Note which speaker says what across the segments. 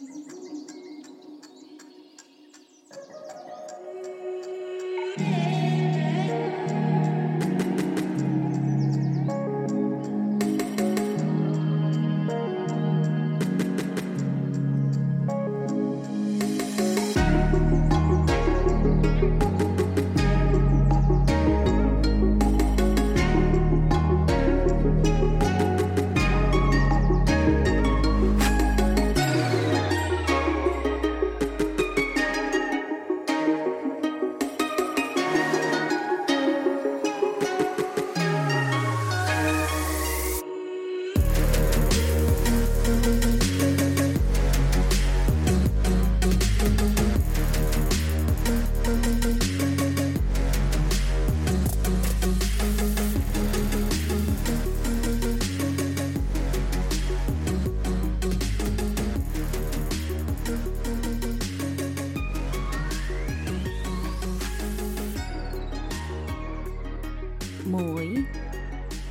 Speaker 1: Muy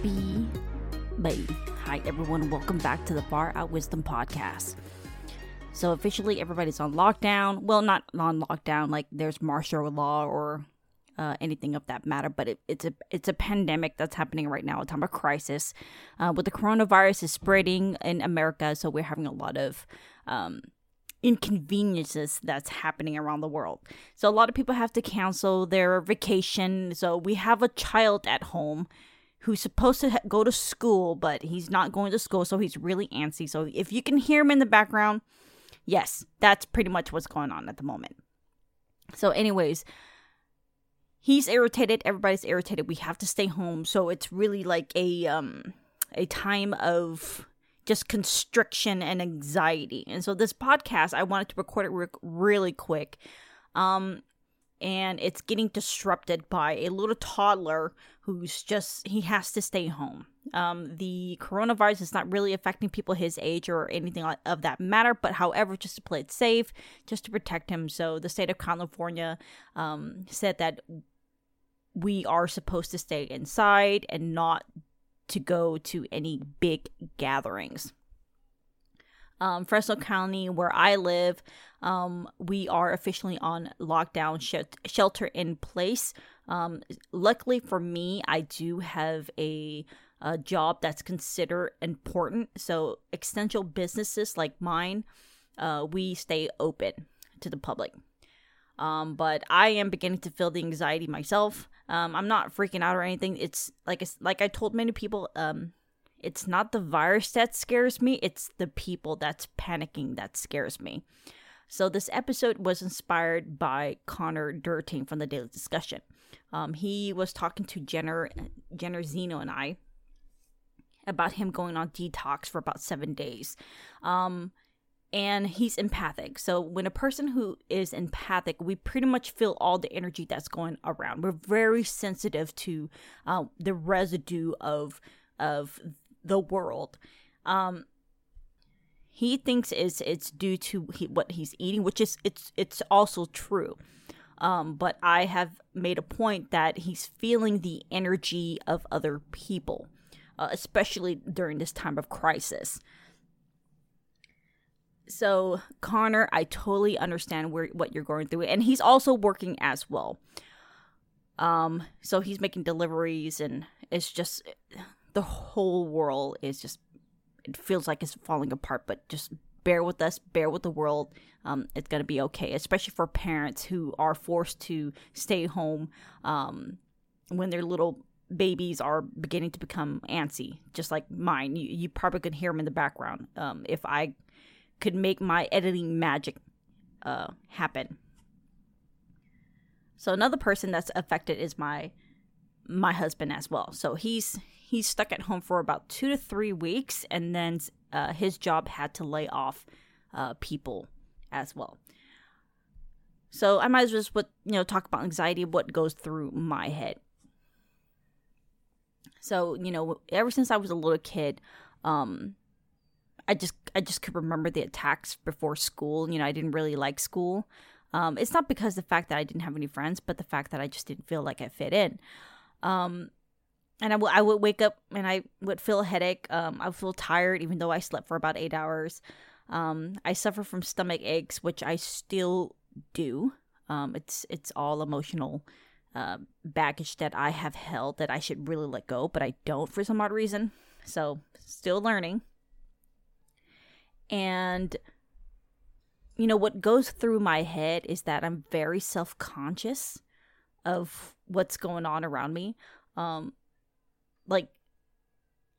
Speaker 1: B Bay. Hi, everyone. Welcome back to the Far Out Wisdom Podcast. So, officially, everybody's on lockdown. Well, not on lockdown, like there's martial law or uh, anything of that matter, but it, it's a it's a pandemic that's happening right now, a time of crisis. Uh, with the coronavirus is spreading in America, so we're having a lot of um, inconveniences that's happening around the world. So a lot of people have to cancel their vacation. So we have a child at home who's supposed to ha- go to school, but he's not going to school, so he's really antsy. So if you can hear him in the background, yes, that's pretty much what's going on at the moment. So, anyways, he's irritated. Everybody's irritated. We have to stay home. So it's really like a um a time of just constriction and anxiety. And so this podcast, I wanted to record it re- really quick. Um and it's getting disrupted by a little toddler who's just he has to stay home. Um, the coronavirus is not really affecting people his age or anything of that matter, but however, just to play it safe, just to protect him. So the state of California um, said that we are supposed to stay inside and not to go to any big gatherings. Um, Fresno County, where I live, um, we are officially on lockdown, sh- shelter in place. Um, luckily for me, I do have a, a job that's considered important. So, essential businesses like mine, uh, we stay open to the public. Um, but I am beginning to feel the anxiety myself. Um, I'm not freaking out or anything. It's like it's, like I told many people. Um, it's not the virus that scares me. It's the people that's panicking that scares me. So this episode was inspired by Connor Durting from the Daily Discussion. Um, he was talking to Jenner Jenner Zeno and I about him going on detox for about seven days. Um, and he's empathic. So when a person who is empathic, we pretty much feel all the energy that's going around. We're very sensitive to uh, the residue of of the world. Um, he thinks it's it's due to he, what he's eating, which is it's it's also true. Um, but I have made a point that he's feeling the energy of other people, uh, especially during this time of crisis. So, Connor, I totally understand where what you're going through, and he's also working as well. Um, so he's making deliveries, and it's just the whole world is just it feels like it's falling apart. But just bear with us, bear with the world. Um, it's gonna be okay, especially for parents who are forced to stay home um, when their little babies are beginning to become antsy, just like mine. You, you probably could hear them in the background. Um, if I could make my editing magic uh, happen. So another person that's affected is my my husband as well. So he's he's stuck at home for about two to three weeks, and then uh, his job had to lay off uh, people as well. So I might as well just what you know talk about anxiety, what goes through my head. So you know, ever since I was a little kid, um, I just I just could remember the attacks before school. You know, I didn't really like school. Um, it's not because the fact that I didn't have any friends, but the fact that I just didn't feel like I fit in. Um, and I, w- I would wake up and I would feel a headache. Um, I would feel tired even though I slept for about eight hours. Um, I suffer from stomach aches, which I still do. Um, it's it's all emotional uh, baggage that I have held that I should really let go, but I don't for some odd reason. So still learning. And you know what goes through my head is that I'm very self conscious of what's going on around me. Um, like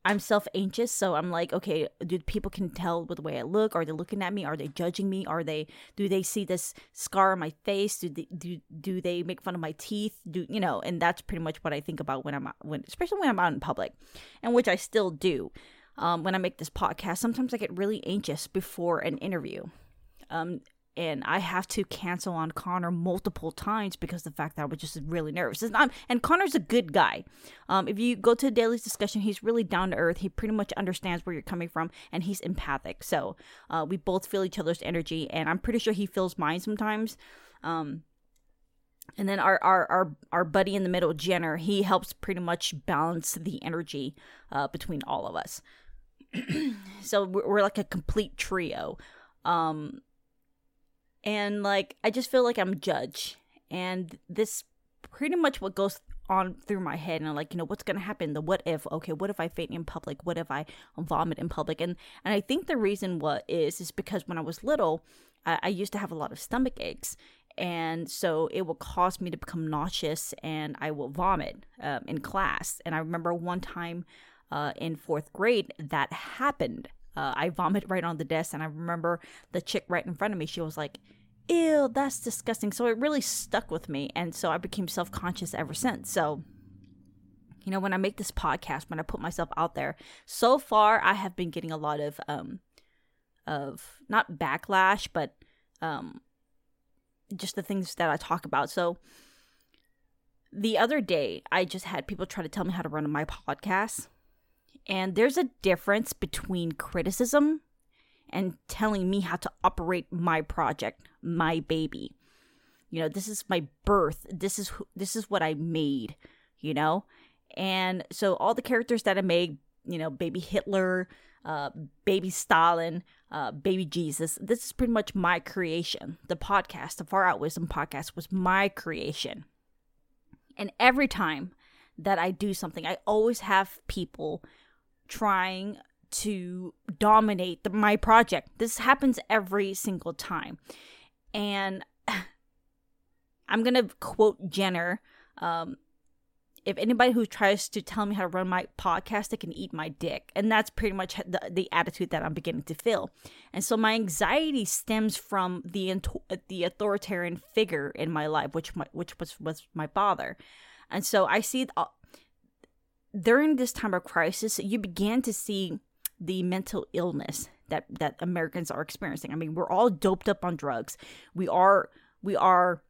Speaker 1: I'm self anxious, so I'm like, okay, do people can tell with the way I look? Are they looking at me? Are they judging me? Are they do they see this scar on my face? Do they do do they make fun of my teeth? Do you know? And that's pretty much what I think about when I'm out, when especially when I'm out in public, and which I still do. Um, when I make this podcast, sometimes I get really anxious before an interview. Um, and I have to cancel on Connor multiple times because the fact that I was just really nervous. And, and Connor's a good guy. Um, if you go to Daily's discussion, he's really down to earth. He pretty much understands where you're coming from, and he's empathic. So uh, we both feel each other's energy, and I'm pretty sure he feels mine sometimes. Um, and then our, our our our buddy in the middle, Jenner, he helps pretty much balance the energy uh, between all of us. so we're, we're like a complete trio. Um, and like I just feel like I'm judge, and this pretty much what goes on through my head. And like you know what's gonna happen? The what if? Okay what if I faint in public? What if I vomit in public? And and I think the reason what is is because when I was little I, I used to have a lot of stomach aches. And so it will cause me to become nauseous and I will vomit um, in class. And I remember one time uh, in fourth grade that happened uh, I vomit right on the desk, and I remember the chick right in front of me. She was like, "Ew, that's disgusting." So it really stuck with me, and so I became self conscious ever since. So, you know, when I make this podcast, when I put myself out there, so far I have been getting a lot of um, of not backlash, but um, just the things that I talk about. So the other day, I just had people try to tell me how to run my podcast and there's a difference between criticism and telling me how to operate my project, my baby. You know, this is my birth. This is this is what I made, you know? And so all the characters that I made, you know, baby Hitler, uh, baby Stalin, uh, baby Jesus, this is pretty much my creation. The podcast, the Far Out Wisdom podcast was my creation. And every time that I do something, I always have people trying to dominate the, my project. This happens every single time. And I'm going to quote Jenner. Um, if anybody who tries to tell me how to run my podcast, they can eat my dick. And that's pretty much the, the attitude that I'm beginning to feel. And so my anxiety stems from the the authoritarian figure in my life, which my, which was was my father. And so I see during this time of crisis, you began to see the mental illness that that Americans are experiencing. I mean, we're all doped up on drugs. We are we are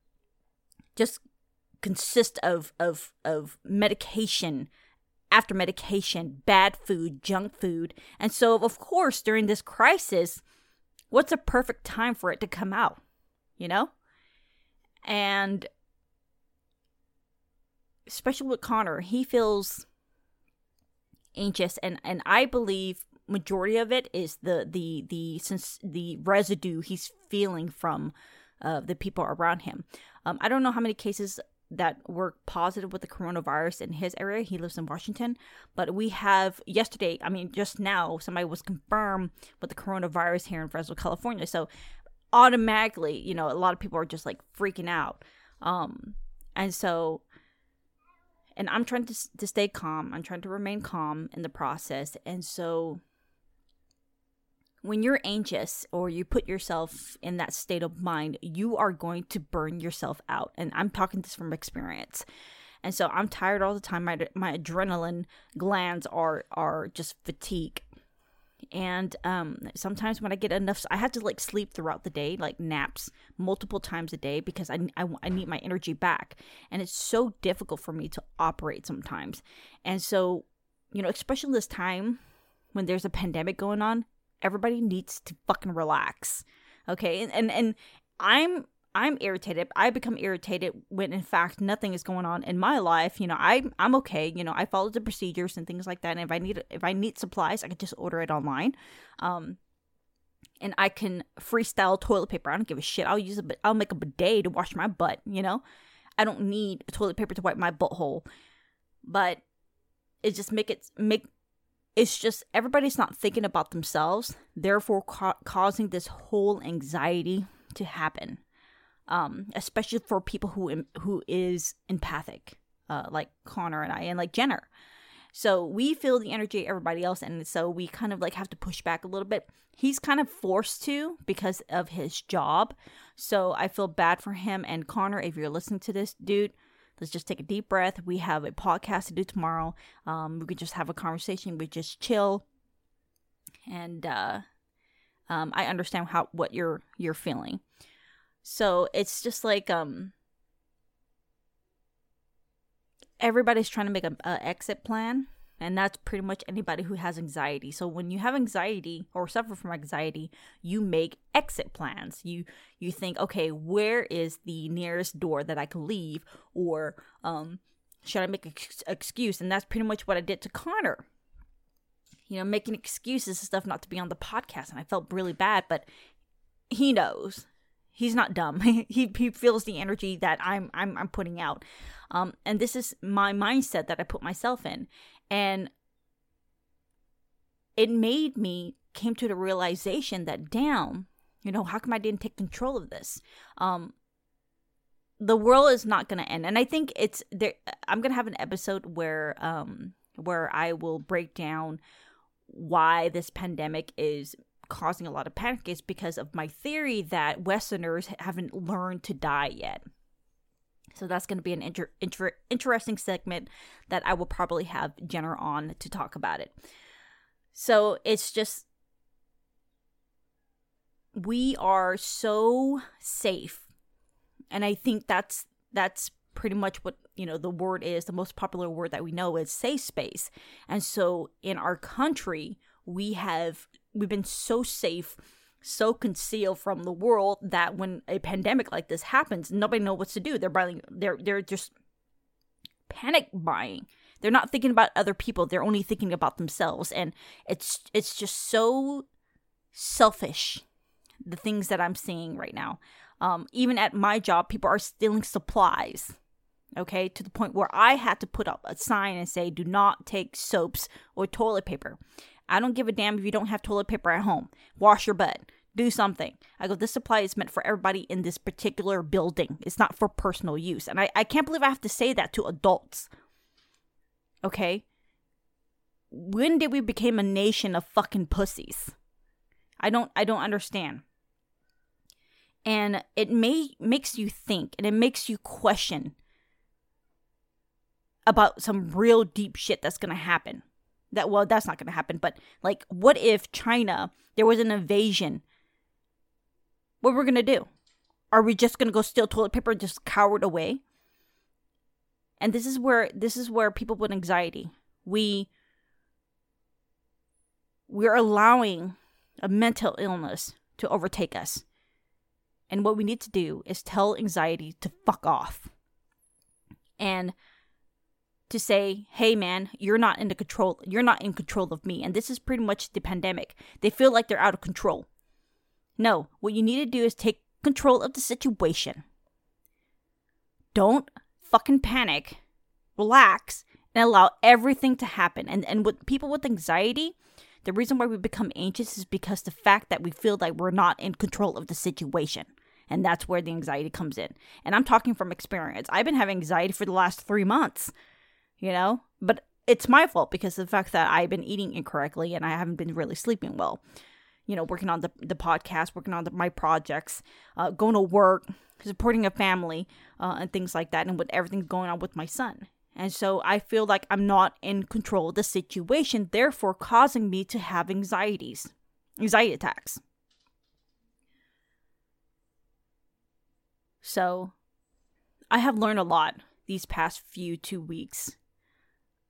Speaker 1: just consist of of of medication after medication, bad food, junk food. And so of course, during this crisis, what's a perfect time for it to come out? You know? And especially with Connor, he feels anxious and and I believe majority of it is the the the since the residue he's feeling from uh, the people around him. Um, I don't know how many cases that were positive with the coronavirus in his area. He lives in Washington, but we have yesterday. I mean, just now, somebody was confirmed with the coronavirus here in Fresno, California. So automatically, you know, a lot of people are just like freaking out. Um, and so and I'm trying to to stay calm. I'm trying to remain calm in the process. And so when you're anxious or you put yourself in that state of mind, you are going to burn yourself out. And I'm talking this from experience. And so I'm tired all the time. My my adrenaline glands are are just fatigued and um, sometimes when i get enough i have to like sleep throughout the day like naps multiple times a day because I, I, I need my energy back. And it's so difficult for me to operate sometimes. And so you know especially this time when there's a pandemic going on everybody needs to fucking relax okay? And and, and i'm I'm irritated. I become irritated when in fact nothing is going on in my life. You know, I I'm okay. You know, I follow the procedures and things like that. And if I need if I need supplies, I can just order it online. Um and I can freestyle toilet paper. I don't give a shit. I'll use a I'll make a bidet to wash my butt, you know? I don't need toilet paper to wipe my butthole. But it just make it make it's just everybody's not thinking about themselves, therefore ca- causing this whole anxiety to happen. Um, especially for people who who is empathic, uh, like Connor and I, and like Jenner. So we feel the energy of everybody else, and so we kind of like have to push back a little bit. He's kind of forced to because of his job. So I feel bad for him. And Connor, if you're listening to this, dude, let's just take a deep breath. We have a podcast to do tomorrow. Um, we could just have a conversation. We just chill, and uh, um, I understand how what you're you're feeling. So it's just like um, everybody's trying to make a, a exit plan and that's pretty much anybody who has anxiety. So when you have anxiety or suffer from anxiety you make exit plans. You you think okay where is the nearest door that i can leave? Or um should i make an ex- excuse? And that's pretty much what i did to connor. You know making excuses and stuff not to be on the podcast and i felt really bad but he knows he's not dumb he he feels the energy that i'm i'm, I'm putting out um and this is my mindset that i put myself in and it made me came to the realization that damn, you know, how come I didn't take control of this? Um the world is not going to end. And I think it's there I'm going to have an episode where um where I will break down why this pandemic is causing a lot of panic is because of my theory that westerners haven't learned to die yet so that's going to be an inter- inter- interesting segment that I will probably have Jenner on to talk about it. So it's just we are so safe. And I think that's that's pretty much what, you know, the word is, the most popular word that we know is safe space. And so in our country, we have we've been so safe so concealed from the world that when a pandemic like this happens, nobody knows what to do. They're buying, they're they're just panic buying. They're not thinking about other people. They're only thinking about themselves, and it's it's just so selfish. The things that I'm seeing right now, um, even at my job, people are stealing supplies. Okay, to the point where I had to put up a sign and say, "Do not take soaps or toilet paper." I don't give a damn if you don't have toilet paper at home. Wash your butt. Do something. I go, this supply is meant for everybody in this particular building. It's not for personal use. And I, I can't believe I have to say that to adults. Okay? When did we become a nation of fucking pussies? I don't I don't understand. And it may makes you think and it makes you question about some real deep shit that's gonna happen that well that's not going to happen but like what if china there was an invasion? What we're going to do? Are we just going to go steal toilet paper and just cower away? And this is where this is where people with anxiety we we're allowing a mental illness to overtake us. And what we need to do is tell anxiety to fuck off. And to say, hey man, you're not in the control, you're not in control of me. And this is pretty much the pandemic. They feel like they're out of control. No, what you need to do is take control of the situation. Don't fucking panic. Relax and allow everything to happen. And and with people with anxiety, the reason why we become anxious is because the fact that we feel like we're not in control of the situation. And that's where the anxiety comes in. And I'm talking from experience. I've been having anxiety for the last three months you know? But it's my fault because the fact that I've been eating incorrectly and I haven't been really sleeping well. You know, working on the, the podcast, working on the, my projects, uh, going to work, supporting a family, uh, and things like that, and with everything going on with my son. And so I feel like I'm not in control of the situation, therefore causing me to have anxieties, anxiety attacks. So I have learned a lot these past few two weeks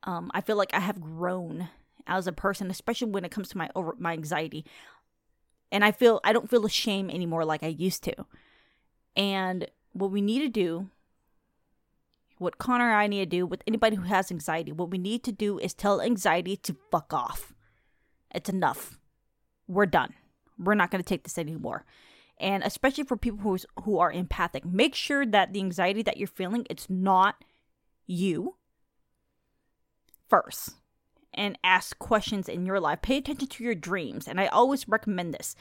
Speaker 1: um, I feel like I have grown as a person, especially when it comes to my over my anxiety. And I feel I don't feel ashamed anymore like I used to. And what we need to do, what Connor and I need to do with anybody who has anxiety, what we need to do is tell anxiety to fuck off. It's enough. We're done. we're not going to take this anymore and especially for people who's, who are empathic make sure that the anxiety that you're feeling it's not you first and ask questions in your life. Pay attention to your dreams. And i always recommend this.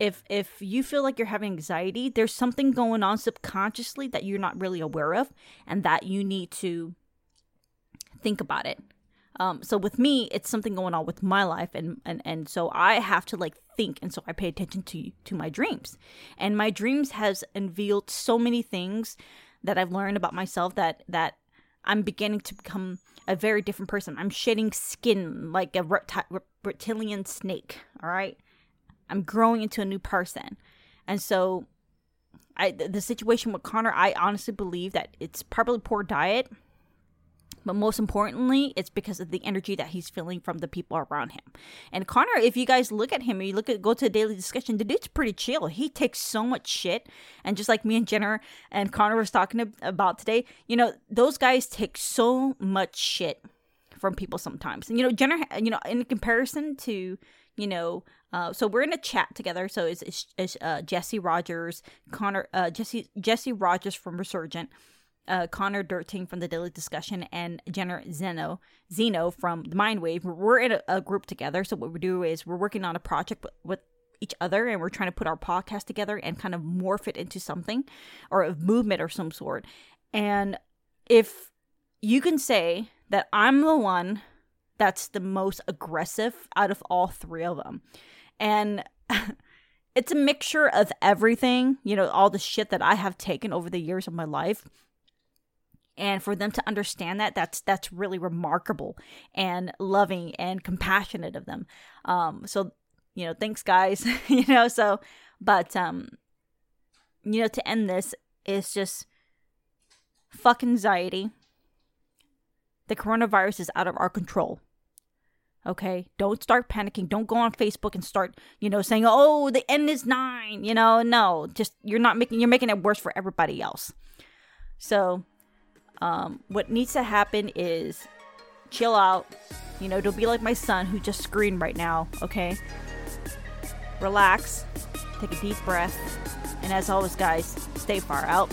Speaker 1: If if you feel like you're having anxiety there's something going on subconsciously that you're not really aware of and that you need to think about it. Um, so with me, it's something going on with my life, and and and so I have to like think, and so I pay attention to to my dreams, and my dreams has unveiled so many things that I've learned about myself that that I'm beginning to become a very different person. I'm shedding skin like a repti- reptilian snake. All right, I'm growing into a new person, and so I the situation with Connor, I honestly believe that it's probably poor diet but most importantly, it's because of the energy that he's feeling from the people around him. And Connor, if you guys look at him, you look at go to daily discussion, the dude's pretty chill. He takes so much shit, and just like me and Jenner and Connor was talking about today, you know, those guys take so much shit from people sometimes. And you know, Jenner, you know, in comparison to you know, uh, so we're in a chat together. So it's, it's, it's uh, Jesse Rogers, Connor, uh, Jesse Jesse Rogers from Resurgent uh, Connor Dirting from the Daily Discussion and Jenner Zeno Zeno from the Mindwave. We're in a, a, group together. So what we do is we're working on a project with, with each other and we're trying to put our podcast together and kind of morph it into something or a movement or some sort. And if you can say that I'm the one that's the most aggressive out of all three of them. And it's a mixture of everything, you know, all the shit that I have taken over the years of my life and for them to understand that that's that's really remarkable and loving and compassionate of them. Um so you know thanks guys you know so but um you know to end this is just fuck anxiety. The coronavirus is out of our control. Okay? Don't start panicking. Don't go on facebook and start you know saying oh the end is nine you know? No just you're not making you're making it worse for everybody else. So um, what needs to happen is chill out. You know, don't be like my son who just screamed right now, okay? Relax, take a deep breath, and as always, guys, stay far out.